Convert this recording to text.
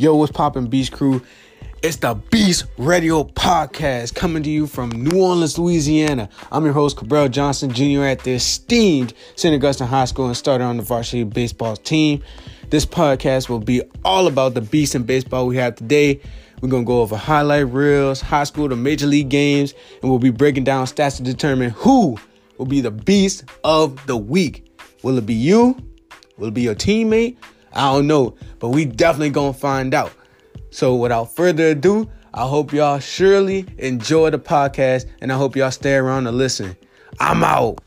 Yo, what's poppin', Beast Crew? It's the Beast Radio Podcast coming to you from New Orleans, Louisiana. I'm your host, Cabral Johnson Jr. at the esteemed St. Augustine High School and started on the varsity baseball team. This podcast will be all about the beast in baseball we have today. We're going to go over highlight reels, high school to major league games, and we'll be breaking down stats to determine who will be the beast of the week. Will it be you? Will it be your teammate? I don't know, but we definitely gonna find out. So without further ado, I hope y'all surely enjoy the podcast and I hope y'all stay around to listen. I'm out.